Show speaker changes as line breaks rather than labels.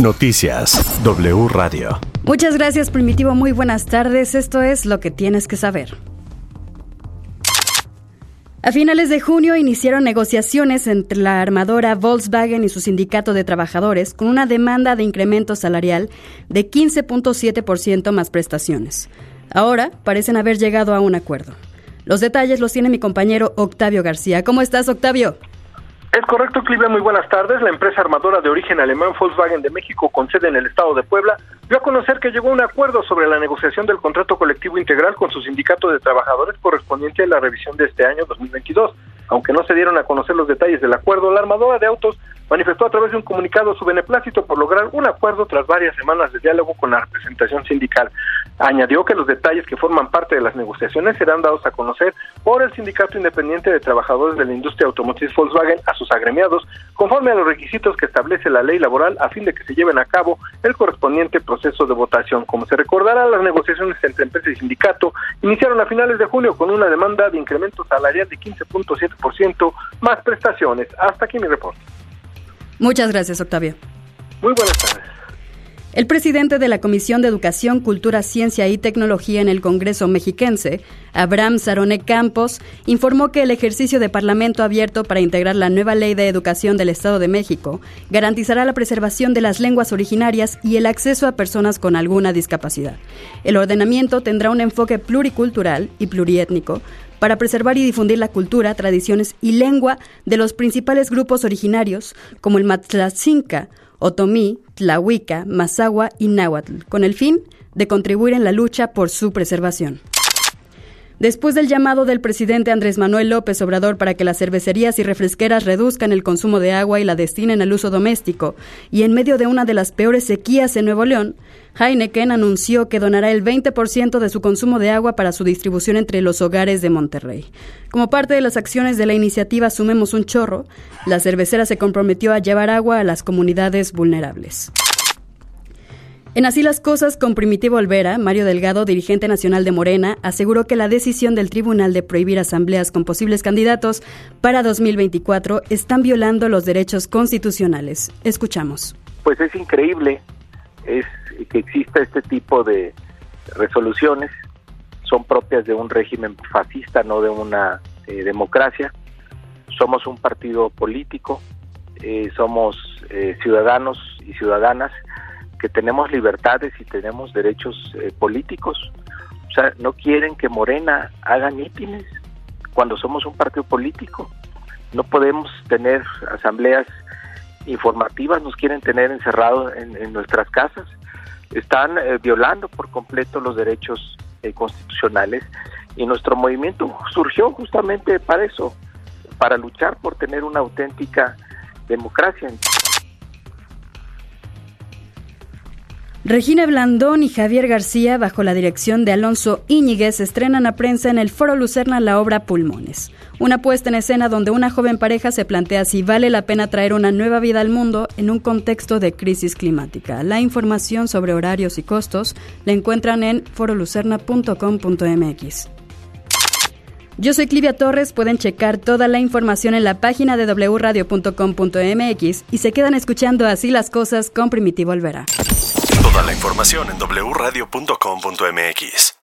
Noticias W Radio.
Muchas gracias Primitivo, muy buenas tardes. Esto es lo que tienes que saber. A finales de junio iniciaron negociaciones entre la armadora Volkswagen y su sindicato de trabajadores con una demanda de incremento salarial de 15.7% más prestaciones. Ahora parecen haber llegado a un acuerdo. Los detalles los tiene mi compañero Octavio García. ¿Cómo estás, Octavio?
Es correcto, Clive. Muy buenas tardes. La empresa armadora de origen alemán Volkswagen de México, con sede en el estado de Puebla, dio a conocer que llegó a un acuerdo sobre la negociación del contrato colectivo integral con su sindicato de trabajadores correspondiente a la revisión de este año 2022. Aunque no se dieron a conocer los detalles del acuerdo, la armadora de autos manifestó a través de un comunicado su beneplácito por lograr un acuerdo tras varias semanas de diálogo con la representación sindical. Añadió que los detalles que forman parte de las negociaciones serán dados a conocer por el Sindicato Independiente de Trabajadores de la Industria Automotriz Volkswagen a sus agremiados, conforme a los requisitos que establece la ley laboral a fin de que se lleven a cabo el correspondiente proceso de votación. Como se recordará, las negociaciones entre empresa y sindicato iniciaron a finales de julio con una demanda de incremento salarial de 15.7% más prestaciones. Hasta aquí mi reporte.
Muchas gracias, Octavio.
Muy buenas tardes.
El presidente de la Comisión de Educación, Cultura, Ciencia y Tecnología en el Congreso mexiquense, Abraham Sarone Campos, informó que el ejercicio de Parlamento abierto para integrar la nueva Ley de Educación del Estado de México garantizará la preservación de las lenguas originarias y el acceso a personas con alguna discapacidad. El ordenamiento tendrá un enfoque pluricultural y pluriétnico para preservar y difundir la cultura, tradiciones y lengua de los principales grupos originarios como el Matlatzinca, Otomí, Tlahuica, Mazahua y Náhuatl, con el fin de contribuir en la lucha por su preservación. Después del llamado del presidente Andrés Manuel López Obrador para que las cervecerías y refresqueras reduzcan el consumo de agua y la destinen al uso doméstico, y en medio de una de las peores sequías en Nuevo León, Heineken anunció que donará el 20% de su consumo de agua para su distribución entre los hogares de Monterrey. Como parte de las acciones de la iniciativa Sumemos un chorro, la cervecera se comprometió a llevar agua a las comunidades vulnerables. En Así las Cosas con Primitivo Olvera, Mario Delgado, dirigente nacional de Morena, aseguró que la decisión del tribunal de prohibir asambleas con posibles candidatos para 2024 están violando los derechos constitucionales. Escuchamos.
Pues es increíble es que exista este tipo de resoluciones. Son propias de un régimen fascista, no de una eh, democracia. Somos un partido político, eh, somos eh, ciudadanos y ciudadanas que tenemos libertades y tenemos derechos eh, políticos. O sea, no quieren que Morena haga mítines cuando somos un partido político. No podemos tener asambleas informativas, nos quieren tener encerrados en, nuestras casas. Están eh, violando por completo los derechos eh, constitucionales y nuestro movimiento surgió justamente para eso, para luchar por tener una auténtica democracia.
Regina Blandón y Javier García, bajo la dirección de Alonso Íñiguez, estrenan a prensa en el Foro Lucerna la obra Pulmones, una puesta en escena donde una joven pareja se plantea si vale la pena traer una nueva vida al mundo en un contexto de crisis climática. La información sobre horarios y costos la encuentran en forolucerna.com.mx. Yo soy Clivia Torres, pueden checar toda la información en la página de wradio.com.mx y se quedan escuchando así las cosas con Primitivo Olvera.
La información en wradio.com.mx.